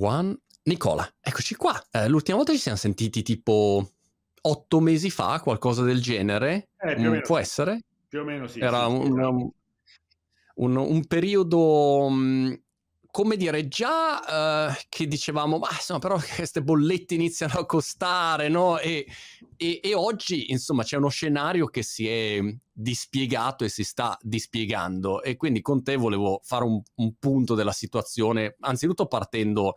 One. Nicola, eccoci qua. Eh, l'ultima volta ci siamo sentiti tipo otto mesi fa, qualcosa del genere. Eh, Mm, può sì. essere? Più o meno sì, Era sì, un, esatto. un- un periodo, mh, come dire, già eh, che dicevamo, ma insomma, però queste bollette iniziano a costare, no? E, e- e oggi, insomma, c'è uno scenario che si è dispiegato e si sta dispiegando. E quindi con te volevo fare un, un punto della situazione, anzitutto partendo,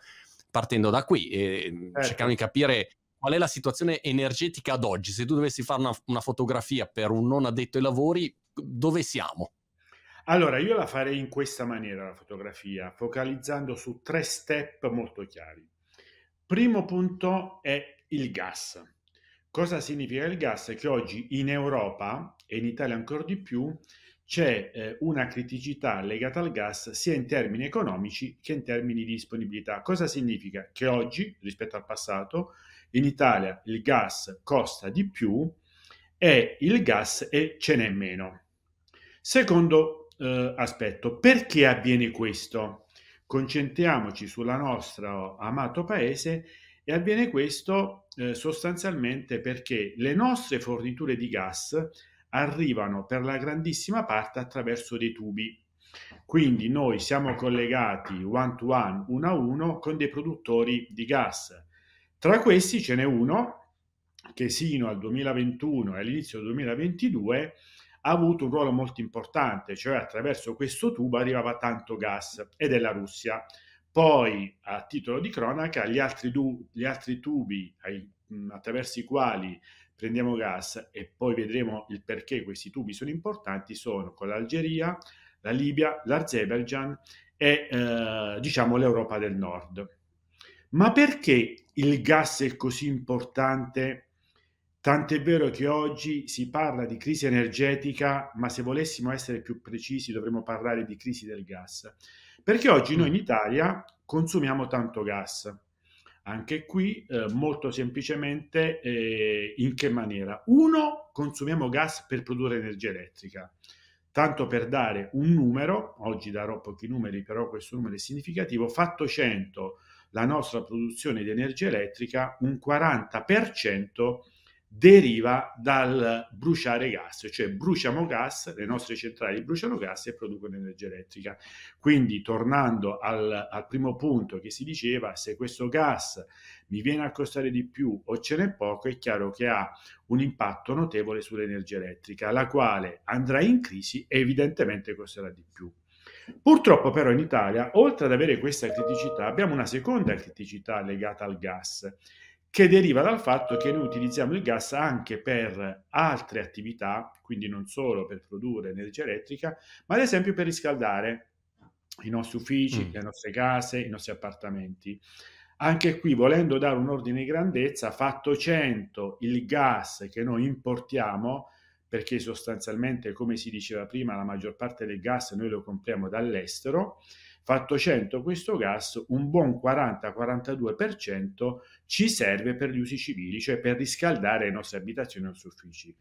partendo da qui, e Certo. cercando di capire qual è la situazione energetica ad oggi. Se tu dovessi fare una, una fotografia per un non addetto ai lavori, dove siamo? Allora, io la farei in questa maniera la fotografia, focalizzando su tre step molto chiari. Primo punto è il gas. Cosa significa il gas? Che oggi in Europa e in Italia ancora di più c'è eh, una criticità legata al gas sia in termini economici che in termini di disponibilità. Cosa significa? Che oggi, rispetto al passato, in Italia il gas costa di più e il gas e ce n'è meno. Secondo eh, aspetto, perché avviene questo? Concentriamoci sul nostro amato paese e avviene questo eh, sostanzialmente perché le nostre forniture di gas arrivano per la grandissima parte attraverso dei tubi. Quindi noi siamo collegati one to one, uno a uno, con dei produttori di gas. Tra questi ce n'è uno che sino al 2021 e all'inizio del 2022 ha avuto un ruolo molto importante, cioè attraverso questo tubo arrivava tanto gas ed è la Russia. Poi, a titolo di cronaca, gli altri, du- gli altri tubi ai- attraverso i quali prendiamo gas e poi vedremo il perché questi tubi sono importanti sono con l'Algeria, la Libia, l'Azerbaijan e eh, diciamo l'Europa del Nord. Ma perché il gas è così importante? Tant'è vero che oggi si parla di crisi energetica, ma se volessimo essere più precisi dovremmo parlare di crisi del gas. Perché oggi noi in Italia consumiamo tanto gas. Anche qui eh, molto semplicemente eh, in che maniera? Uno, consumiamo gas per produrre energia elettrica. Tanto per dare un numero, oggi darò pochi numeri, però questo numero è significativo, fatto 100 la nostra produzione di energia elettrica, un 40% deriva dal bruciare gas, cioè bruciamo gas, le nostre centrali bruciano gas e producono energia elettrica. Quindi tornando al, al primo punto che si diceva, se questo gas mi viene a costare di più o ce n'è poco, è chiaro che ha un impatto notevole sull'energia elettrica, la quale andrà in crisi e evidentemente costerà di più. Purtroppo però in Italia, oltre ad avere questa criticità, abbiamo una seconda criticità legata al gas, che deriva dal fatto che noi utilizziamo il gas anche per altre attività, quindi non solo per produrre energia elettrica, ma ad esempio per riscaldare i nostri uffici, Mm. le nostre case, i nostri appartamenti. Anche qui, volendo dare un ordine di grandezza, fatto 100 il gas che noi importiamo, perché sostanzialmente, come si diceva prima, la maggior parte del gas noi lo compriamo dall'estero, fatto 100 questo gas, un buon 40-42% ci serve per gli usi civili, cioè per riscaldare le nostre abitazioni e i nostri uffici.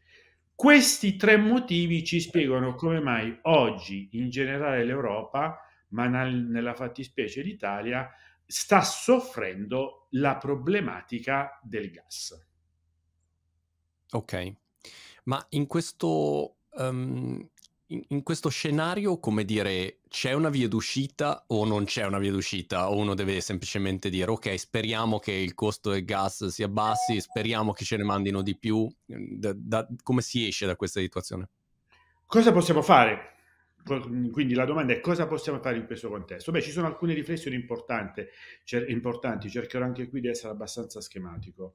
Questi tre motivi ci spiegano come mai oggi in generale l'Europa, ma nel- nella fattispecie l'Italia, sta soffrendo la problematica del gas. Ok, ma in questo, ehm, in, in questo scenario, come dire, c'è una via d'uscita o non c'è una via d'uscita? O uno deve semplicemente dire, ok, speriamo che il costo del gas si abbassi, speriamo che ce ne mandino di più. Da- da- come si esce da questa situazione? Cosa possiamo fare? Quindi la domanda è cosa possiamo fare in questo contesto? Beh, ci sono alcune riflessioni importanti, cer- importanti, cercherò anche qui di essere abbastanza schematico.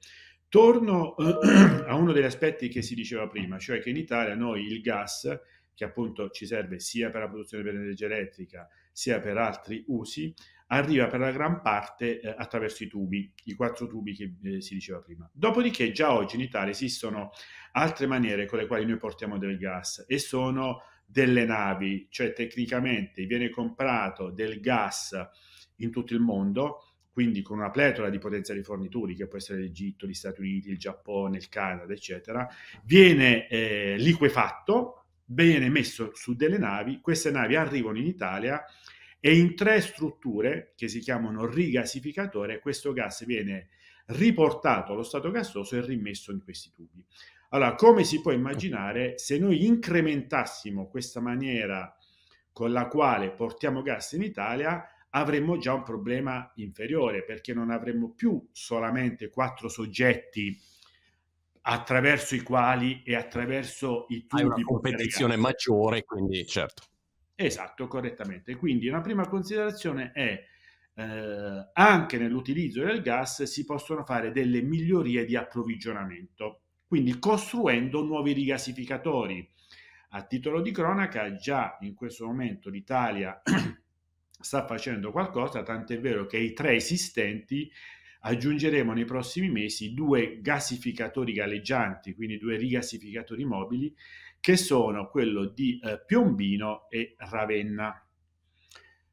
Torno a uno degli aspetti che si diceva prima, cioè che in Italia noi il gas, che appunto ci serve sia per la produzione per energia elettrica, sia per altri usi, arriva per la gran parte eh, attraverso i tubi, i quattro tubi che eh, si diceva prima. Dopodiché già oggi in Italia esistono altre maniere con le quali noi portiamo del gas e sono delle navi, cioè tecnicamente viene comprato del gas in tutto il mondo, quindi con una pletora di potenziali fornitori, che può essere l'Egitto, gli Stati Uniti, il Giappone, il Canada, eccetera, viene eh, liquefatto, viene messo su delle navi, queste navi arrivano in Italia e in tre strutture che si chiamano rigasificatore questo gas viene riportato allo stato gassoso e rimesso in questi tubi. Allora, come si può immaginare, se noi incrementassimo questa maniera con la quale portiamo gas in Italia, avremmo già un problema inferiore perché non avremmo più solamente quattro soggetti attraverso i quali e attraverso i tubi. Hai una competizione maggiore, quindi certo. Esatto, correttamente. Quindi una prima considerazione è eh, anche nell'utilizzo del gas si possono fare delle migliorie di approvvigionamento, quindi costruendo nuovi rigasificatori. A titolo di cronaca, già in questo momento l'Italia sta facendo qualcosa, tant'è vero che i tre esistenti aggiungeremo nei prossimi mesi due gasificatori galleggianti, quindi due rigasificatori mobili, che sono quello di eh, Piombino e Ravenna.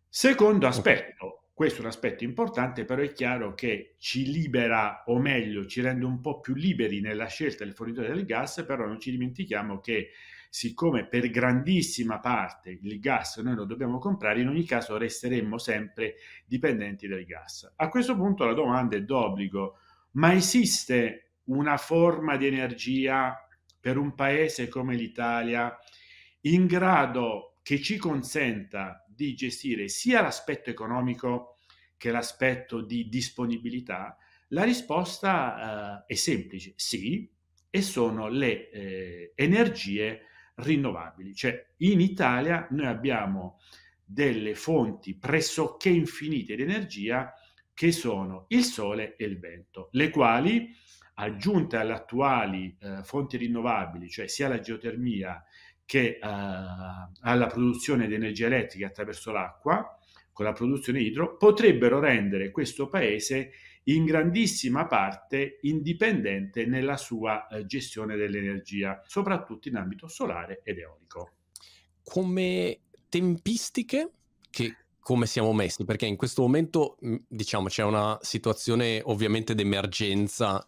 Secondo aspetto, questo è un aspetto importante, però è chiaro che ci libera, o meglio, ci rende un po' più liberi nella scelta del fornitore del gas, però non ci dimentichiamo che siccome per grandissima parte il gas noi lo dobbiamo comprare, in ogni caso resteremmo sempre dipendenti dal gas. A questo punto la domanda è d'obbligo, ma esiste una forma di energia per un paese come l'Italia in grado che ci consenta di gestire sia l'aspetto economico che l'aspetto di disponibilità? La risposta eh, è semplice, sì, e sono le eh, energie rinnovabili. Cioè in Italia noi abbiamo delle fonti pressoché infinite di energia che sono il sole e il vento, le quali aggiunte alle attuali eh, fonti rinnovabili, cioè sia la geotermia che eh, alla produzione di energia elettrica attraverso l'acqua, con la produzione idro, potrebbero rendere questo paese in grandissima parte indipendente nella sua eh, gestione dell'energia, soprattutto in ambito solare ed eolico. Come tempistiche, che come siamo messi? Perché in questo momento, diciamo, c'è una situazione ovviamente d'emergenza.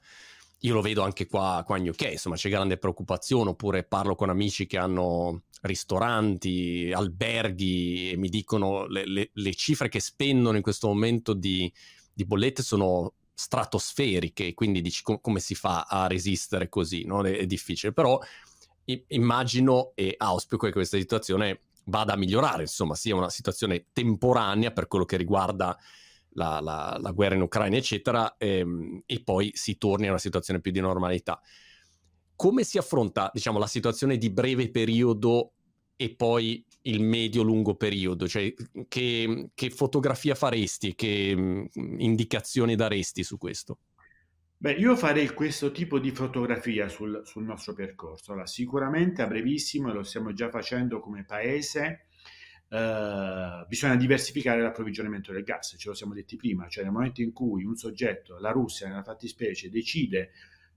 Io lo vedo anche qua, qua in UK, insomma, c'è grande preoccupazione, oppure parlo con amici che hanno ristoranti, alberghi e mi dicono le, le, le cifre che spendono in questo momento di, di bollette sono stratosferiche, quindi dici com- come si fa a resistere così, no? è, è, difficile, però i- immagino e auspico che questa situazione vada a migliorare, insomma sia una situazione temporanea per quello che riguarda la, la, la guerra in Ucraina, eccetera, ehm, e poi si torni a una situazione più di normalità. Come si affronta, diciamo, la situazione di breve periodo e poi il medio-lungo periodo? Cioè, che, che fotografia faresti, che mh, indicazioni daresti su questo? Beh, io farei questo tipo di fotografia sul, sul nostro percorso. Allora, sicuramente a brevissimo, e lo stiamo già facendo come paese, eh, bisogna diversificare l'approvvigionamento del gas, ce lo siamo detti prima, cioè nel momento in cui un soggetto, la Russia nella fattispecie, decide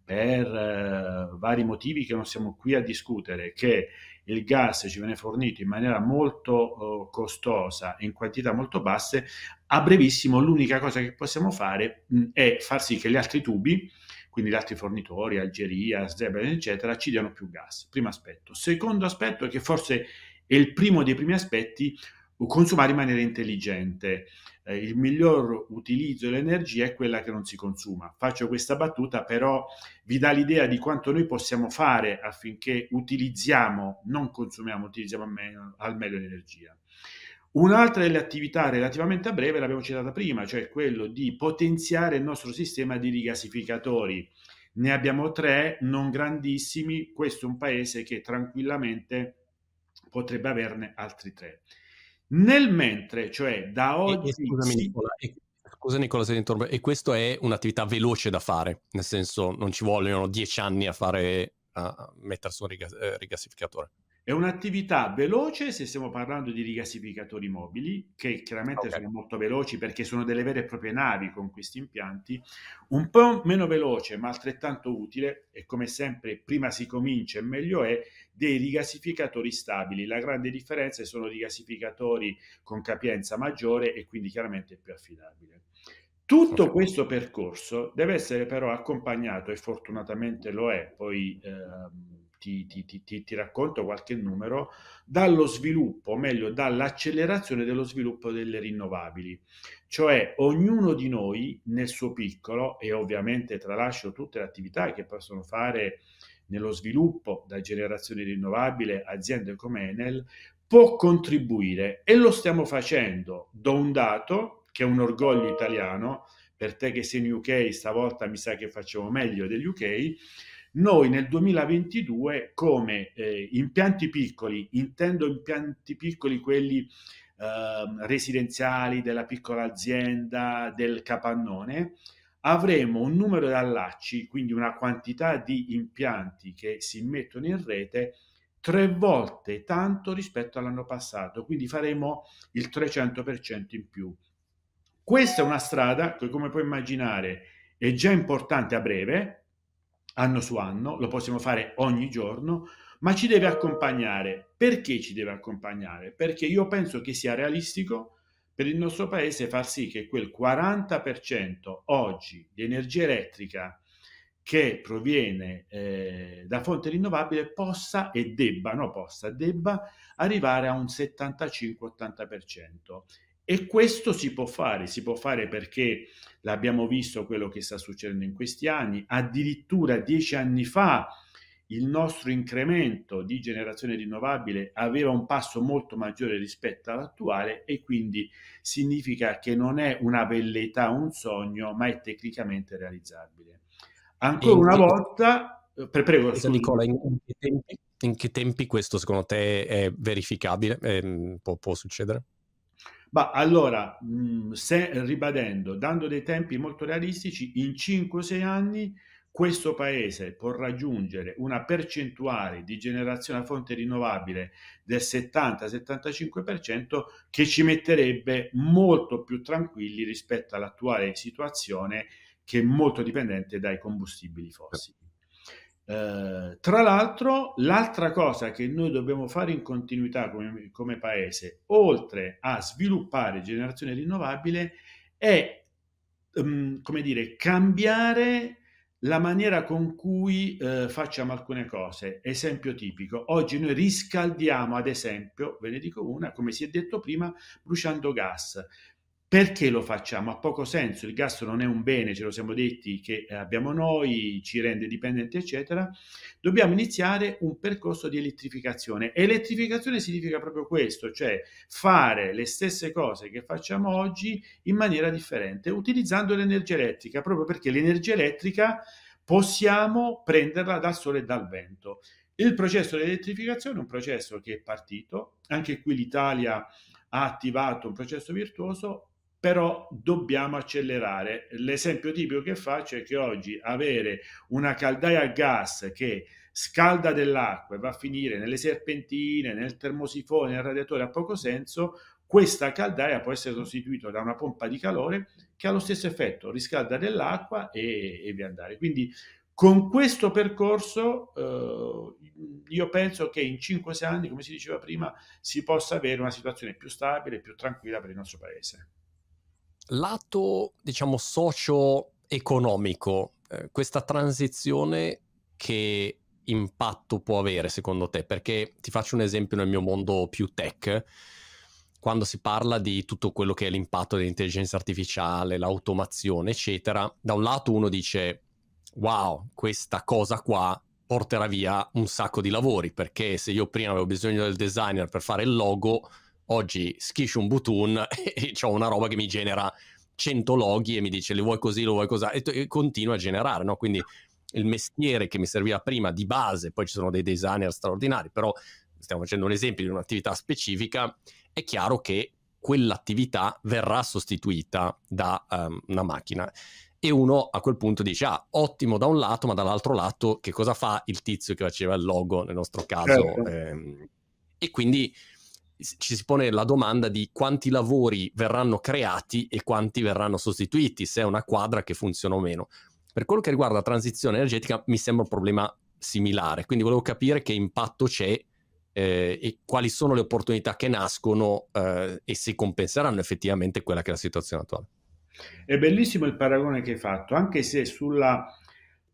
per eh, vari motivi che non siamo qui a discutere, che il gas ci viene fornito in maniera molto eh, costosa e in quantità molto basse, a brevissimo l'unica cosa che possiamo fare mh, è far sì che gli altri tubi, quindi gli altri fornitori, Algeria, Zebra, eccetera, ci diano più gas. Primo aspetto. Secondo aspetto che forse è il primo dei primi aspetti, consumare in maniera intelligente eh, il miglior utilizzo dell'energia è quella che non si consuma. Faccio questa battuta, però vi dà l'idea di quanto noi possiamo fare affinché utilizziamo, non consumiamo, utilizziamo al meglio, al meglio l'energia. Un'altra delle attività relativamente a breve l'abbiamo citata prima, cioè quello di potenziare il nostro sistema di rigasificatori. Ne abbiamo tre, non grandissimi, questo è un paese che tranquillamente potrebbe averne altri tre. Nel mentre, cioè da oggi... E, scusami, sì. Nicola, e, scusa Nicola se interrompo, e questo è un'attività veloce da fare, nel senso non ci vogliono dieci anni a fare, a mettere su un rigas- eh, rigassificatore. È un'attività veloce se stiamo parlando di rigassificatori mobili, che chiaramente okay. sono molto veloci perché sono delle vere e proprie navi con questi impianti, un po' meno veloce ma altrettanto utile e come sempre prima si comincia e meglio è dei rigassificatori stabili. La grande differenza sono rigassificatori con capienza maggiore e quindi chiaramente più affidabile. Tutto questo percorso deve essere però accompagnato, e fortunatamente lo è, poi eh, ti, ti, ti, ti, racconto qualche numero, dallo sviluppo, o meglio dall'accelerazione dello sviluppo delle rinnovabili. Cioè ognuno di noi nel suo piccolo, e ovviamente tralascio tutte le attività che possono fare nello sviluppo da generazione rinnovabile aziende come Enel, può contribuire e lo stiamo facendo. Do un dato che è un orgoglio italiano, per te che sei in UK stavolta mi sa che facciamo meglio degli UK, noi nel 2022 come eh, impianti piccoli, intendo impianti piccoli quelli eh, residenziali della piccola azienda, del capannone, avremo un numero di allacci, quindi una quantità di impianti che si mettono in rete tre volte tanto rispetto all'anno passato, quindi faremo il 300% in più. Questa è una strada che, come puoi immaginare, è già importante a breve, anno su anno, lo possiamo fare ogni giorno, ma ci deve accompagnare. Perché ci deve accompagnare? Perché io penso che sia realistico per il nostro paese far sì che quel 40% oggi di energia elettrica che proviene eh, da fonte rinnovabile possa e debba, no possa, debba arrivare a un 75-80%. E questo si può fare, si può fare perché l'abbiamo visto quello che sta succedendo in questi anni, addirittura dieci anni fa il nostro incremento di generazione rinnovabile aveva un passo molto maggiore rispetto all'attuale e quindi significa che non è una velleità, un sogno, ma è tecnicamente realizzabile. Ancora una volta, eh, pre- prego. Scusa, Nicola, in, in, che tempi, in, che tempi, questo secondo te è verificabile? Eh, può, può succedere? Ma allora, se ribadendo, dando dei tempi molto realistici, in 5-6 anni questo paese può raggiungere una percentuale di generazione a fonte rinnovabile del 70-75% che ci metterebbe molto più tranquilli rispetto all'attuale situazione che è molto dipendente dai combustibili fossili. Eh, tra l'altro, l'altra cosa che noi dobbiamo fare in continuità come, come paese, oltre a sviluppare generazione rinnovabile, è um, come dire, cambiare la maniera con cui eh, facciamo alcune cose. Esempio tipico, oggi noi riscaldiamo, ad esempio, ve ne dico una, come si è detto prima, bruciando gas. Perché lo facciamo? Ha poco senso, il gas non è un bene, ce lo siamo detti che eh, abbiamo noi, ci rende dipendenti, eccetera. Dobbiamo iniziare un percorso di elettrificazione. Elettrificazione significa proprio questo, cioè fare le stesse cose che facciamo oggi in maniera differente, utilizzando l'energia elettrica, proprio perché l'energia elettrica possiamo prenderla dal sole e dal vento. Il processo di elettrificazione è un processo che è partito, anche qui l'Italia ha attivato un processo virtuoso però dobbiamo accelerare. L'esempio tipico che faccio è che oggi avere una caldaia a gas che scalda dell'acqua e va a finire nelle serpentine, nel termosifone, nel radiatore ha poco senso, questa caldaia può essere sostituita da una pompa di calore che ha lo stesso effetto, riscalda dell'acqua e, e via andare. Quindi con questo percorso eh, io penso che in 5-6 anni, come si diceva prima, si possa avere una situazione più stabile più tranquilla per il nostro paese lato, diciamo, socio-economico, eh, questa transizione che impatto può avere secondo te? Perché ti faccio un esempio nel mio mondo più tech, quando si parla di tutto quello che è l'impatto dell'intelligenza artificiale, l'automazione, eccetera, da un lato uno dice, wow, questa cosa qua porterà via un sacco di lavori, perché se io prima avevo bisogno del designer per fare il logo, oggi schiscio un button e ho una roba che mi genera 100 loghi e mi dice lo vuoi così, lo vuoi così, e, e continua a generare, no? Quindi il mestiere che mi serviva prima di base, poi ci sono dei designer straordinari, però stiamo facendo un esempio di un'attività specifica, è chiaro che quell'attività verrà sostituita da um, una macchina. E uno a quel punto dice, ah, ottimo da un lato, ma dall'altro lato che cosa fa il tizio che faceva il logo, nel nostro caso? Certo. Ehm, e quindi ci si pone la domanda di quanti lavori verranno creati e quanti verranno sostituiti, se è una quadra che funziona o meno. Per quello che riguarda la transizione energetica mi sembra un problema similare, quindi volevo capire che impatto c'è eh, e quali sono le opportunità che nascono eh, e se compenseranno effettivamente quella che è la situazione attuale. È bellissimo il paragone che hai fatto, anche se sulla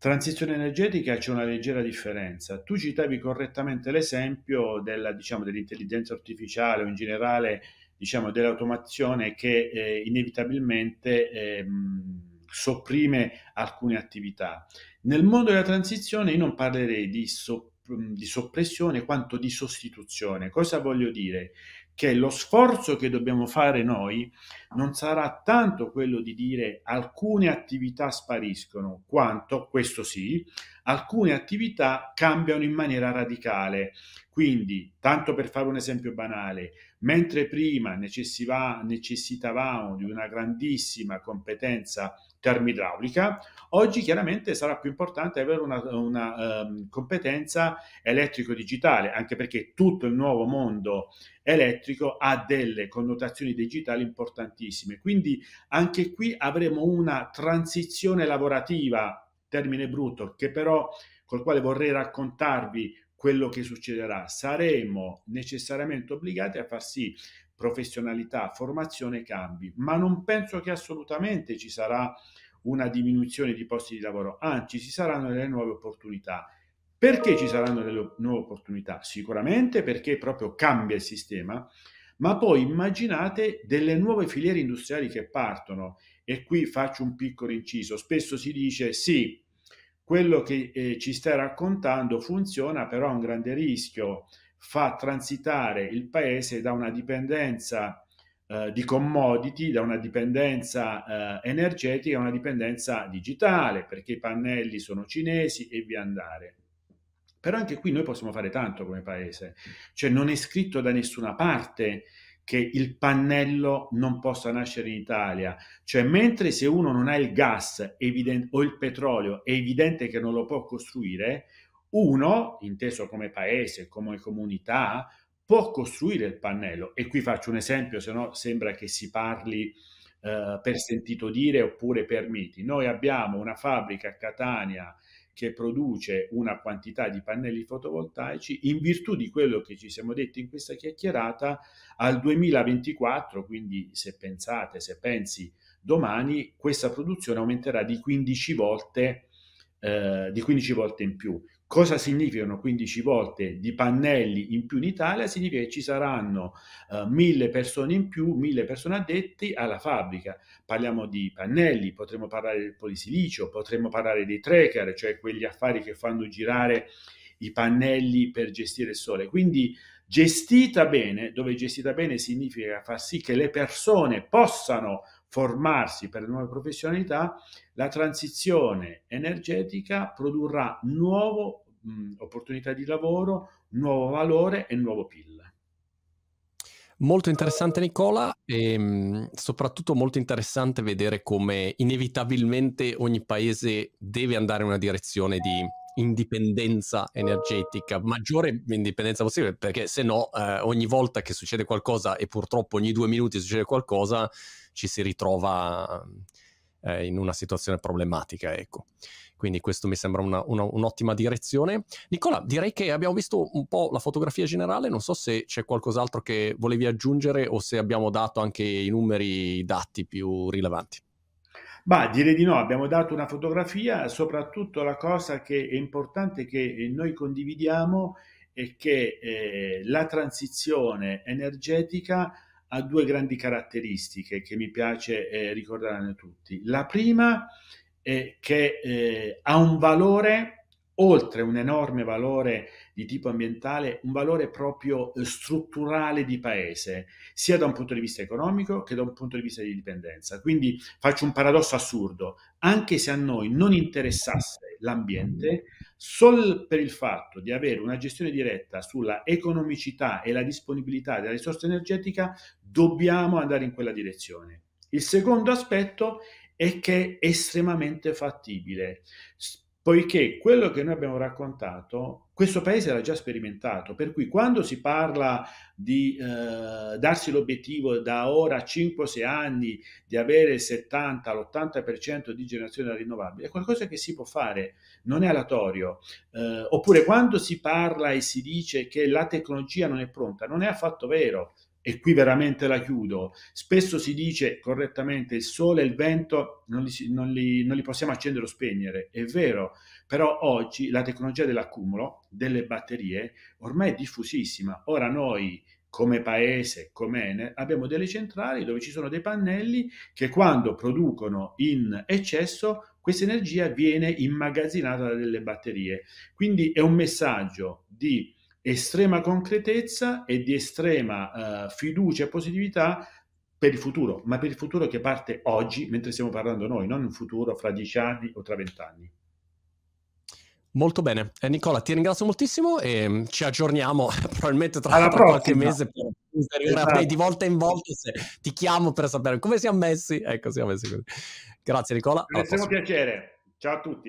transizione energetica c'è una leggera differenza. Tu citavi correttamente l'esempio della, diciamo, dell'intelligenza artificiale o in generale diciamo, dell'automazione che eh, inevitabilmente eh, sopprime alcune attività. Nel mondo della transizione io non parlerei di, so, di soppressione quanto di sostituzione. Cosa voglio dire? Che lo sforzo che dobbiamo fare noi non sarà tanto quello di dire alcune attività spariscono, quanto, questo sì, alcune attività cambiano in maniera radicale. Quindi, tanto per fare un esempio banale, mentre prima necessitavamo di una grandissima competenza termoidraulica, oggi chiaramente sarà più importante avere una, una um, competenza elettrico-digitale, anche perché tutto il nuovo mondo elettrico ha delle connotazioni digitali importantissime. Quindi anche qui avremo una transizione lavorativa, termine brutto, che però col quale vorrei raccontarvi quello che succederà. Saremo necessariamente obbligati a far sì professionalità, formazione cambi, ma non penso che assolutamente ci sarà una diminuzione di posti di lavoro, anzi ci saranno delle nuove opportunità. Perché ci saranno delle nuove opportunità? Sicuramente perché proprio cambia il sistema, ma poi immaginate delle nuove filiere industriali che partono e qui faccio un piccolo inciso. Spesso si dice sì, quello che eh, ci stai raccontando funziona, però ha un grande rischio fa transitare il paese da una dipendenza eh, di commodity, da una dipendenza eh, energetica a una dipendenza digitale, perché i pannelli sono cinesi e via andare. Però anche qui noi possiamo fare tanto come paese, cioè non è scritto da nessuna parte che il pannello non possa nascere in Italia, cioè mentre se uno non ha il gas evidente, o il petrolio è evidente che non lo può costruire, uno, inteso come paese, come comunità, può costruire il pannello. E qui faccio un esempio, se no sembra che si parli eh, per sentito dire oppure per miti. Noi abbiamo una fabbrica a Catania che produce una quantità di pannelli fotovoltaici in virtù di quello che ci siamo detti in questa chiacchierata al 2024, quindi se pensate, se pensi domani, questa produzione aumenterà di 15 volte, eh, di 15 volte in più. Cosa significano 15 volte di pannelli in più in Italia? Significa che ci saranno uh, mille persone in più, mille persone addetti alla fabbrica. Parliamo di pannelli, potremmo parlare del polisilicio, potremmo parlare dei tracker, cioè quegli affari che fanno girare i pannelli per gestire il sole. Quindi gestita bene, dove gestita bene significa far sì che le persone possano formarsi per nuove professionalità, la transizione energetica produrrà nuove opportunità di lavoro, nuovo valore e nuovo PIL. Molto interessante Nicola e mh, soprattutto molto interessante vedere come inevitabilmente ogni paese deve andare in una direzione di indipendenza energetica, maggiore indipendenza possibile, perché se no eh, ogni volta che succede qualcosa e purtroppo ogni due minuti succede qualcosa, ci si ritrova eh, in una situazione problematica, ecco. Quindi questo mi sembra una, una, un'ottima direzione. Nicola, direi che abbiamo visto un po' la fotografia generale, non so se c'è qualcos'altro che volevi aggiungere o se abbiamo dato anche i numeri, i dati più rilevanti. Ma direi di no, abbiamo dato una fotografia, soprattutto la cosa che è importante che noi condividiamo è che eh, la transizione energetica ha due grandi caratteristiche che mi piace eh, ricordare a tutti. La prima è che eh, ha un valore oltre un enorme valore di tipo ambientale, un valore proprio eh, strutturale di paese, sia da un punto di vista economico che da un punto di vista di dipendenza. Quindi faccio un paradosso assurdo, anche se a noi non interessasse l'ambiente, solo per il fatto di avere una gestione diretta sulla economicità e la disponibilità della risorsa energetica, dobbiamo andare in quella direzione. Il secondo aspetto è che è estremamente fattibile poiché quello che noi abbiamo raccontato, questo paese l'ha già sperimentato, per cui quando si parla di eh, darsi l'obiettivo da ora a 5-6 anni di avere il 70, l'80% di generazione rinnovabile, è qualcosa che si può fare, non è aleatorio. Eh, oppure quando si parla e si dice che la tecnologia non è pronta, non è affatto vero e qui veramente la chiudo, spesso si dice correttamente il sole e il vento non li, non li, non li possiamo accendere o spegnere, è vero, però oggi la tecnologia dell'accumulo delle batterie ormai è diffusissima, ora noi come paese, come Enel, abbiamo delle centrali dove ci sono dei pannelli che quando producono in eccesso questa energia viene immagazzinata da delle batterie. Quindi è un messaggio di estrema concretezza e di estrema uh, fiducia e positività per il futuro, ma per il futuro che parte oggi mentre stiamo parlando noi, non un futuro fra dieci anni o tra vent'anni. Molto bene. Eh, Nicola, ti ringrazio moltissimo e mm, ci aggiorniamo probabilmente tra, tra qualche mese per esatto. di volta in volta se ti chiamo per sapere come siamo messi. Ecco, siamo messi così. Grazie Nicola. È un piacere. Ciao a tutti.